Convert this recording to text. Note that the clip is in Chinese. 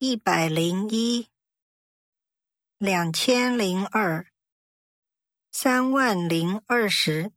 一百零一两千零二三万零二十